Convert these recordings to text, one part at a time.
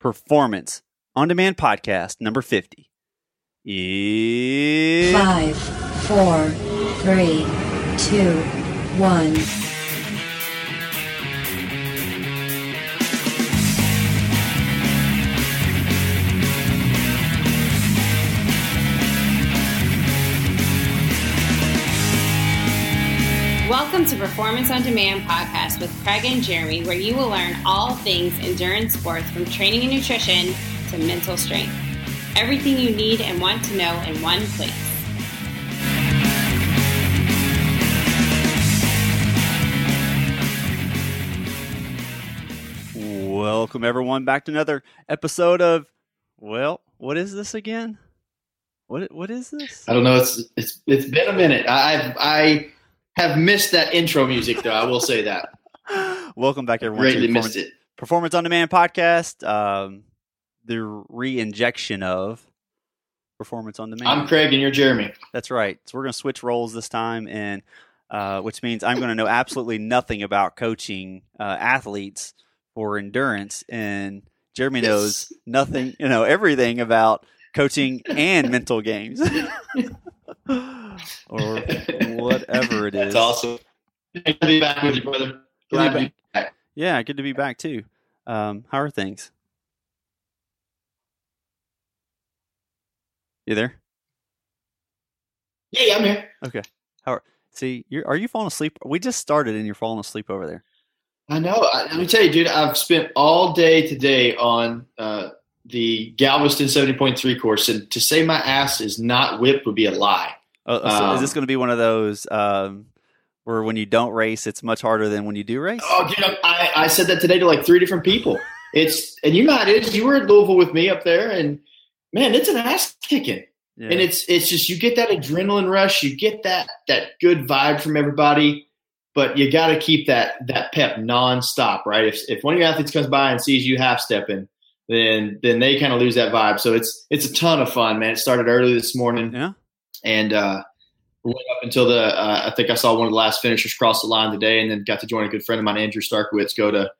Performance on Demand podcast number 50. Is Five, four, three, two, one. Welcome to Performance on Demand podcast with Craig and Jeremy, where you will learn all things endurance sports from training and nutrition to mental strength. Everything you need and want to know in one place. Welcome everyone back to another episode of well, what is this again? What what is this? I don't know. It's it's it's been a minute. I I have missed that intro music though. I will say that. Welcome back everyone. Greatly to missed Performance, it. Performance on Demand podcast. Um, the re-injection of Performance on Demand. I'm Craig and you're Jeremy. That's right. So we're going to switch roles this time, and uh, which means I'm going to know absolutely nothing about coaching uh, athletes for endurance, and Jeremy knows nothing, you know, everything about coaching and mental games, or whatever it is. That's awesome. Good to be back with you, brother. Glad to be back. Yeah, good to be back too. Um, how are things? You there? Yeah, yeah, I'm here. Okay. See, you're, are you falling asleep? We just started and you're falling asleep over there. I know. I, let me tell you, dude. I've spent all day today on uh, the Galveston 70.3 course, and to say my ass is not whipped would be a lie. Oh, so is this Um, going to be one of those um, where when you don't race, it's much harder than when you do race? Oh, dude, I, I said that today to like three different people. It's and you know how it is. You were at Louisville with me up there, and man, it's an ass kicking. Yeah. and it's it's just you get that adrenaline rush you get that that good vibe from everybody but you got to keep that that pep nonstop right if if one of your athletes comes by and sees you half stepping then then they kind of lose that vibe so it's it's a ton of fun man it started early this morning yeah. And uh went up until the uh, i think i saw one of the last finishers cross the line today and then got to join a good friend of mine andrew Starykowicz go to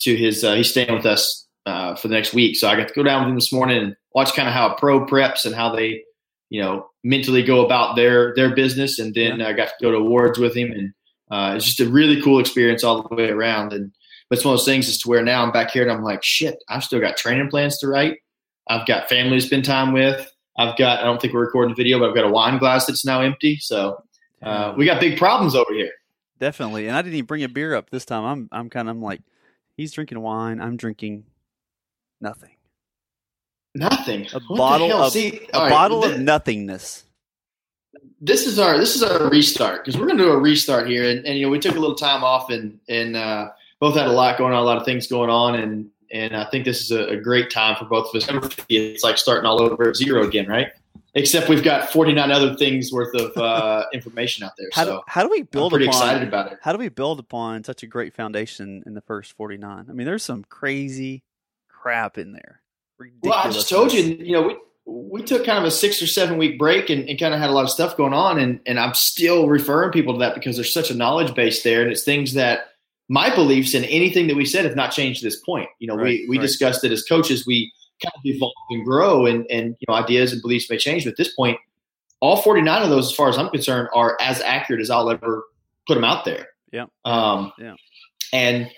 to his uh, he's staying with us uh, for the next week. So i got to go down with him this morning and watch kind of how a pro preps and how they you know mentally go about their their business. And then I got to go to awards with him and uh, it's just a really cool experience all the way around. And but it's one of those things as to where now I'm back here and I'm like shit I've still got training plans to write. I've got family to spend time with I've got I don't think we're recording video but I've got a wine glass that's now empty so uh, we got big problems over here Definitely. And I didn't even bring a beer up this time. I'm I'm kind of I'm like, he's drinking wine. I'm drinking nothing. nothing A What bottle of See, a right, bottle of nothingness. this is our this is our restart because we're going to do a restart here and, and you know we took a little time off and and uh, both had a lot going on a lot of things going on and and I think this is a, a great time for both of us. It's like starting all over at zero again, right? Except we've got 49 other things worth of uh, information out there. How so do how do we I'm build pretty upon excited about it. how do we build upon such a great foundation in the first 49? I mean, there's some crazy crap in there. Well, I just told you, you know, we we took kind of a six or seven week break and, and kind of had a lot of stuff going on, and and I'm still referring people to that because there's such a knowledge base there, and it's things that my beliefs and anything that we said have not changed to this point. You know, Right, we we right. discussed it as coaches, we kind of evolve and grow, and and you know, ideas and beliefs may change, but at this point, all 49 of those, as far as I'm concerned, are as accurate as I'll ever put them out there. Yeah. Um, Yeah. And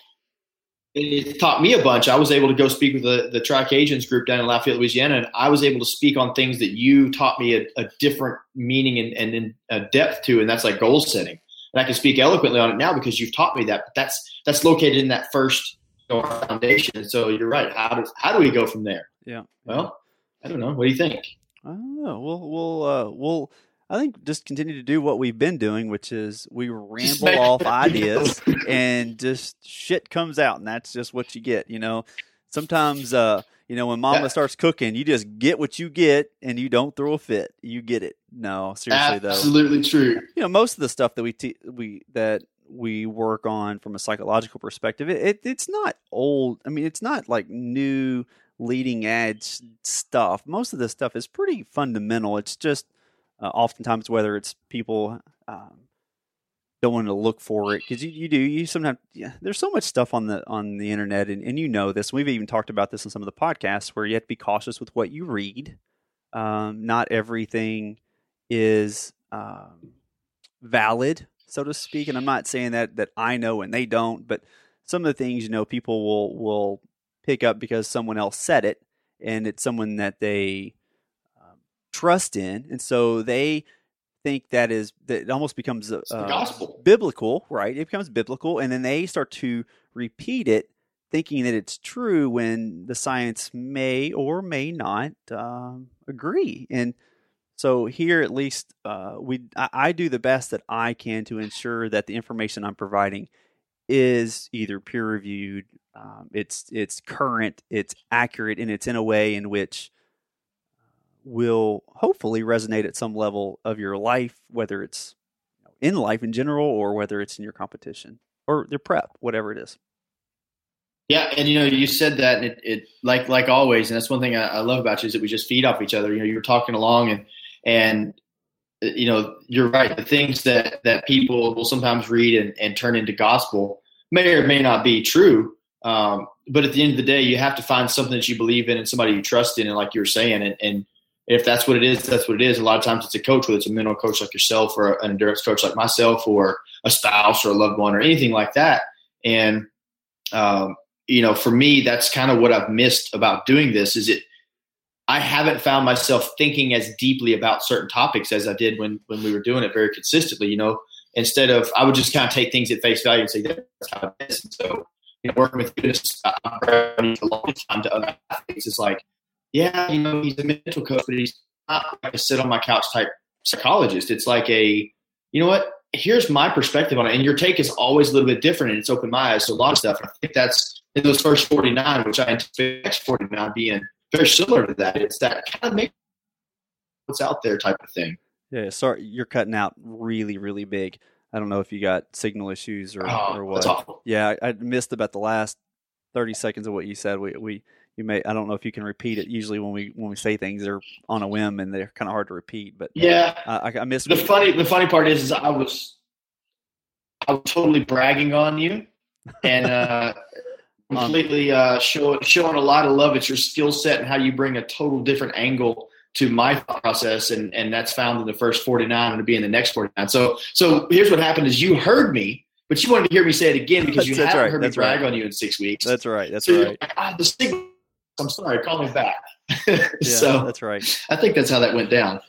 it taught me a bunch. I was able to go speak with the, the Tricajuns group down in Lafayette, Louisiana, and I was able to speak on things that you taught me a, a different meaning and, and, and a depth to, and that's like goal setting. And I can speak eloquently on it now because you've taught me that. But that's that's located in that first you know, foundation. So you're right. How does how do we go from there? Yeah. Well, I don't know. What do you think? I don't know. We'll we'll uh, we'll I think just continue to do what we've been doing, which is we ramble off ideas and just shit comes out, and that's just what you get. You know, sometimes uh, you know when Mama Yeah. starts cooking, you just get what you get, and you don't throw a fit. You get it. No, seriously though, Absolutely true. you know most of the stuff that we te- we that we work on from a psychological perspective it, it it's not old i mean it's not like new leading edge stuff most of this stuff is pretty fundamental it's just uh, oftentimes whether it's people um, don't want to look for it because you, you do you sometimes yeah, there's so much stuff on the on the internet and, and you know this we've even talked about this in some of the podcasts where you have to be cautious with what you read um, not everything is um, valid so to speak and i'm not saying that that i know and they don't but some of the things you know people will will pick up because someone else said it and it's someone that they um, trust in and so they think that is that it almost becomes uh, gospel. biblical right? It becomes biblical and then they start to repeat it thinking that it's true when the science may or may not um, agree. And so here at least uh, we I, I do the best that i can to ensure that the information i'm providing is either peer reviewed um, it's it's current it's accurate and it's in a way in which will hopefully resonate at some level of your life, whether it's in life in general or whether it's in your competition or your prep, whatever it is. Yeah, and you know, you said that, and it, it like like always, and that's one thing I, I, love about you is that we just feed off each other. You know, you were talking along, and and uh, you know, you're right. The things that that people will sometimes read and, and turn into gospel may or may not be true. Um, but at the end of the day, you have to find something that you believe in and somebody you trust in, and like you were saying, and, and if that's what it is, that's what it is. A lot of times it's a coach, whether it's a mental coach like yourself or an endurance coach like myself or a spouse or a loved one or anything like that. And, um, you know, for me, that's kind of what I've missed about doing this is it, I haven't found myself thinking as deeply about certain topics as I did when, when we were doing it very consistently, you know, instead of, I would just kind of take things at face value and say, that's how it is. And so, you know, working with I'm a long time to other athletes is like, yeah, you know, he's a mental coach, but he's not like a sit on my couch type psychologist. It's like a, you know what? Here's my perspective on it, and your take is always a little bit different, and it's opened my eyes to a lot of stuff. I think that's in those first 49, which I anticipate next 49 being very similar to that. It's that kind of make what's out there type of thing. Yeah, sorry, you're cutting out really, really big. I don't know if you got signal issues or, oh, or what. Yeah, I, I, missed about the last 30 seconds of what you said. We, we you may I don't know if you can repeat it. Usually when we when we say things, they're on a whim and they're kind of hard to repeat. But yeah, uh, I, I missed the funny. The funny part is, is I was I was totally bragging on you and uh, completely uh, showing showing a lot of love at your skill set and how you bring a total different angle to my process and and that's found in the first 49 and to be in the next 49 so so here's what happened is you heard me but you wanted to hear me say it again because you haven't right. heard me brag right. on you in six weeks that's right that's so right like, ah, the signal I'm sorry, call me back. yeah, so that's right. I think that's how that went down.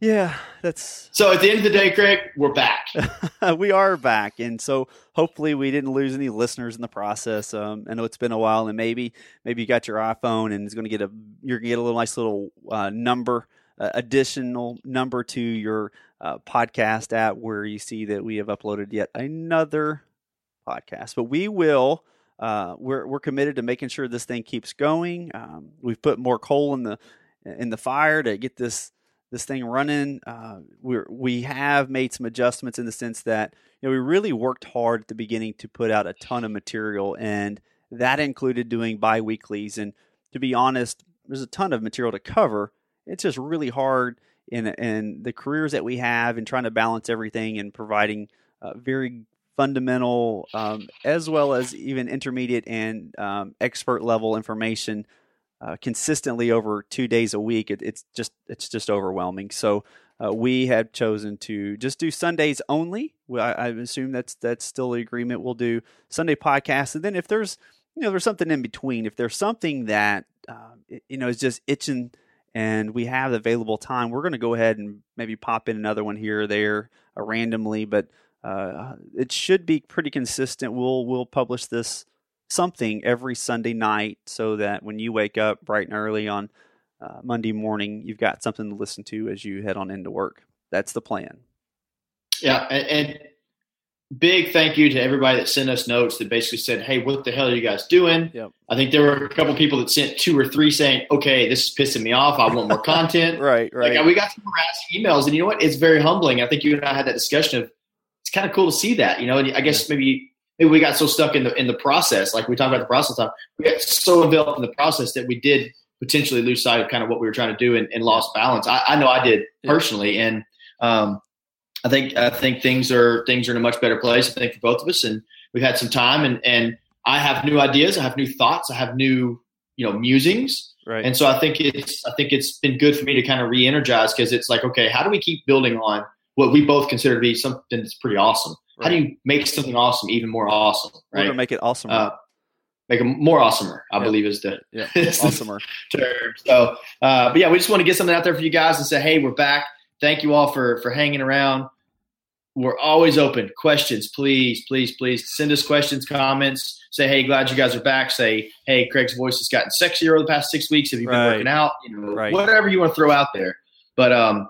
Yeah, that's. So at the end of the day, Craig, we're back. we are back, and so hopefully we didn't lose any listeners in the process. Um, I know it's been a while, and maybe maybe you got your iPhone and it's going to get a you're going to get a little nice little uh, number, uh, additional number to your uh, podcast app where you see that we have uploaded yet another podcast. But we will uh, we're we're committed to making sure this thing keeps going. Um, we've put more coal in the in the fire to get this this thing running. Uh, we we have made some adjustments in the sense that you know we really worked hard at the beginning to put out a ton of material, and that included doing biweeklies. And to be honest, there's a ton of material to cover. It's just really hard in in the careers that we have and trying to balance everything and providing uh, very fundamental um, as well as even intermediate and um, expert level information uh, consistently over two days a week it, it's just it's just overwhelming. So uh, we have chosen to just do sundays only. I, I, assume that's that's still the agreement we'll do sunday podcasts. And then if there's you know there's something in between if there's something that uh, you know is just itching and we have available time we're going to go ahead and maybe pop in another one here or there uh, randomly. But uh, it should be pretty consistent. We'll we'll publish this something every Sunday night so that when you wake up bright and early on uh, Monday morning, you've got something to listen to as you head on into work. That's the plan. Yeah, and, and big thank you to everybody that sent us notes that basically said, "Hey, what the hell are you guys doing?" Yep. I think there were a couple people that sent two or three saying, "Okay, this is pissing me off. I want more content." right, right. Like, we got some harassing emails, and you know what? It's very humbling. I think you and I had that discussion of it's kind of cool to see that, you know. And I guess maybe maybe we got so stuck in the in the process, like we talked about the process time, we got so enveloped in the process that we did potentially lose sight of kind of what we were trying to do and, and lost balance. I, I know I did personally, and um, I think I think things are things are in a much better place. I think for both of us, and we've had some time, and and I have new ideas, I have new thoughts, I have new you know musings, Right. and so I think it's I think it's been good for me to kind of re-energize because it's like okay, how do we keep building on what we both consider to be something that's pretty awesome? How do you make something awesome even more awesome? Right. make it awesome. uh, make them more awesomer. I Yeah. believe is the yeah, is the awesomer. term. So, uh, but yeah, we just want to get something out there for you guys and say, hey, we're back. Thank you all for for hanging around. We're always open. Questions, please, please, please send us questions, comments. Say, hey, glad you guys are back. Say, hey, Craig's voice has gotten sexier over the past six weeks. Have you been Right. working out? You know, Right. whatever you want to throw out there. But um,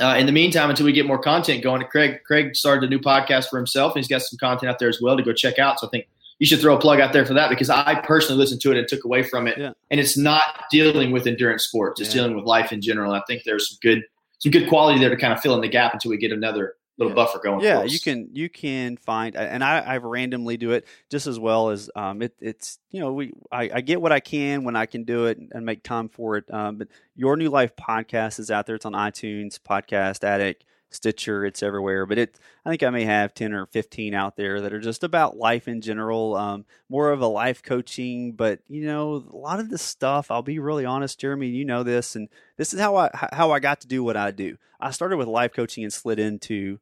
uh, in the meantime, until we get more content going, Craig Craig started a new podcast for himself, and he's got some content out there as well to go check out. So I think you should throw a plug out there for that because I personally listened to it and took away from it. Yeah. And it's not dealing with endurance sports; it's Yeah. dealing with life in general. I think there's some good some good quality there to kind of fill in the gap until we get another little Yeah. buffer going. yeah you can you can find and i i randomly do it just as well as um it, it's you know we I, I get what i can when i can do it and make time for it um but your new life podcast is out there it's on itunes podcast addict stitcher it's everywhere but it i think i may have 10 or 15 out there that are just about life in general um more of a life coaching but you know a lot of this stuff i'll be really honest jeremy you know this and this is how i how i got to do what i do i started with life coaching and slid into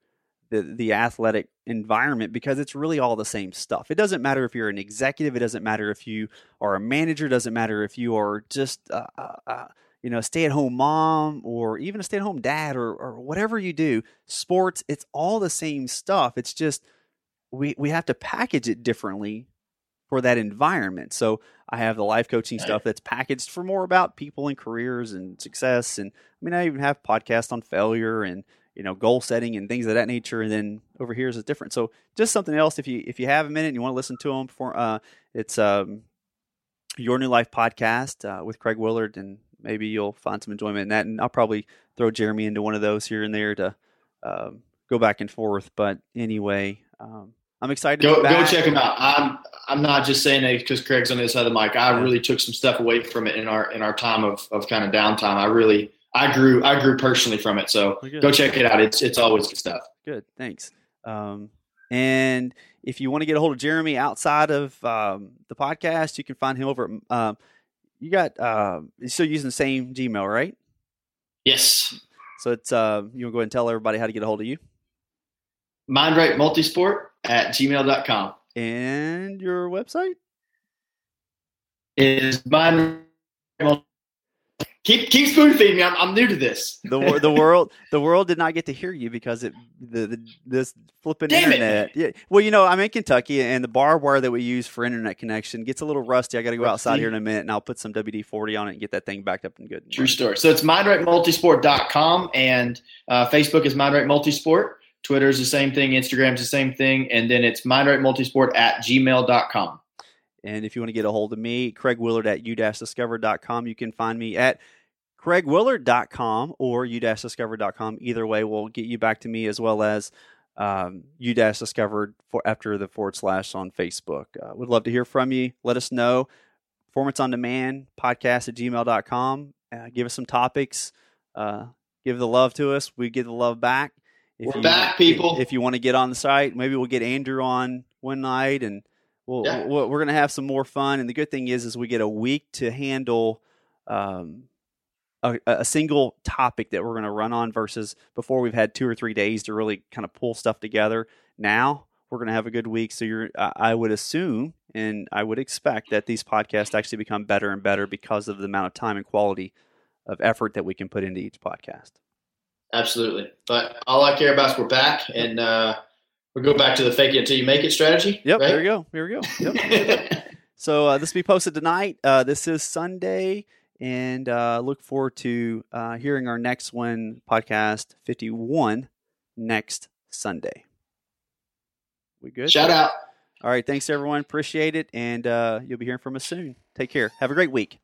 the the athletic environment because it's really all the same stuff. It doesn't matter if you're an executive. It doesn't matter if you are a manager. It doesn't matter if you are just uh, uh, uh, you know stay at home mom or even a stay at home dad or or whatever you do. Sports, it's all the same stuff. It's just we we have to package it differently for that environment. So I have the life coaching stuff that's packaged for more about people and careers and success. And I mean, I even have podcasts on failure and you know goal setting and things of that nature. And then over here is a different. So just something else. If you if you have a minute and you want to listen to them, for uh, it's um your new life podcast uh, with Craig Willard, and maybe you'll find some enjoyment in that. And I'll probably throw Jeremy into one of those here and there to um, go back and forth. But anyway. Um, I'm excited Go go check them out. I'm I'm not just saying that because Craig's on the other side of the mic. I really took some stuff away from it in our in our time of, of kind of downtime. I really I grew I grew personally from it. So go check it out. It's it's always good stuff. Good, thanks. Um, and if you want to get a hold of Jeremy outside of um, the podcast, you can find him over. At, um, you got uh, you're still using the same Gmail, right? Yes. So it's uh, you want to go ahead and tell everybody how to get a hold of you Mind Right Multisport at gmail.com. and your website. Is mind keep keep spoon feeding me. I'm, I'm new to this. The the world the world did not get to hear you because it the, the this flipping Damn it. internet. Yeah. Well, you know, I'm in Kentucky and the barbed wire that we use for internet connection gets a little rusty. I got to go outside here in a minute and I'll put some WD forty on it and get that thing backed up and good. True story. So it's mindrightmultisport.com and uh, Facebook is Mind Right Multisport. Twitter is the same thing. Instagram's the same thing. And then it's mindratemultisport at gmail.com. And if you want to get a hold of me, Craig Willard at u-discovered.com. You can find me at craigwillard.com or u-discovered.com. Either way we'll get you back to me as well as um, u-discovered for after the forward slash on Facebook. Uh, would love to hear from you. Let us know. Performance on demand podcast at gmail.com. Uh, give us some topics. Uh, give the love to us. We give the love back. If We're back, people. If you want to get on the site, maybe we'll get Andrew on one night and we'll, Yeah. we're gonna have some more fun. And the good thing is, is we get a week to handle um, a, a single topic that we're gonna run on versus before we've had two or three days to really kind of pull stuff together. Now we're gonna have a good week. So you're, I I would assume and I would expect that these podcasts actually become better and better because of the amount of time and quality of effort that we can put into each podcast. Absolutely. But all I care about is we're back and uh, we'll go back to the fake it until you make it strategy. Yep, right? there we go. Here we go. Yep. So uh, this will be posted tonight. Uh, this is Sunday, and uh, look forward to uh, hearing our next one, podcast 51, next Sunday. We good? Shout out. All right. Thanks, everyone. Appreciate it. And uh, you'll be hearing from us soon. Take care. Have a great week.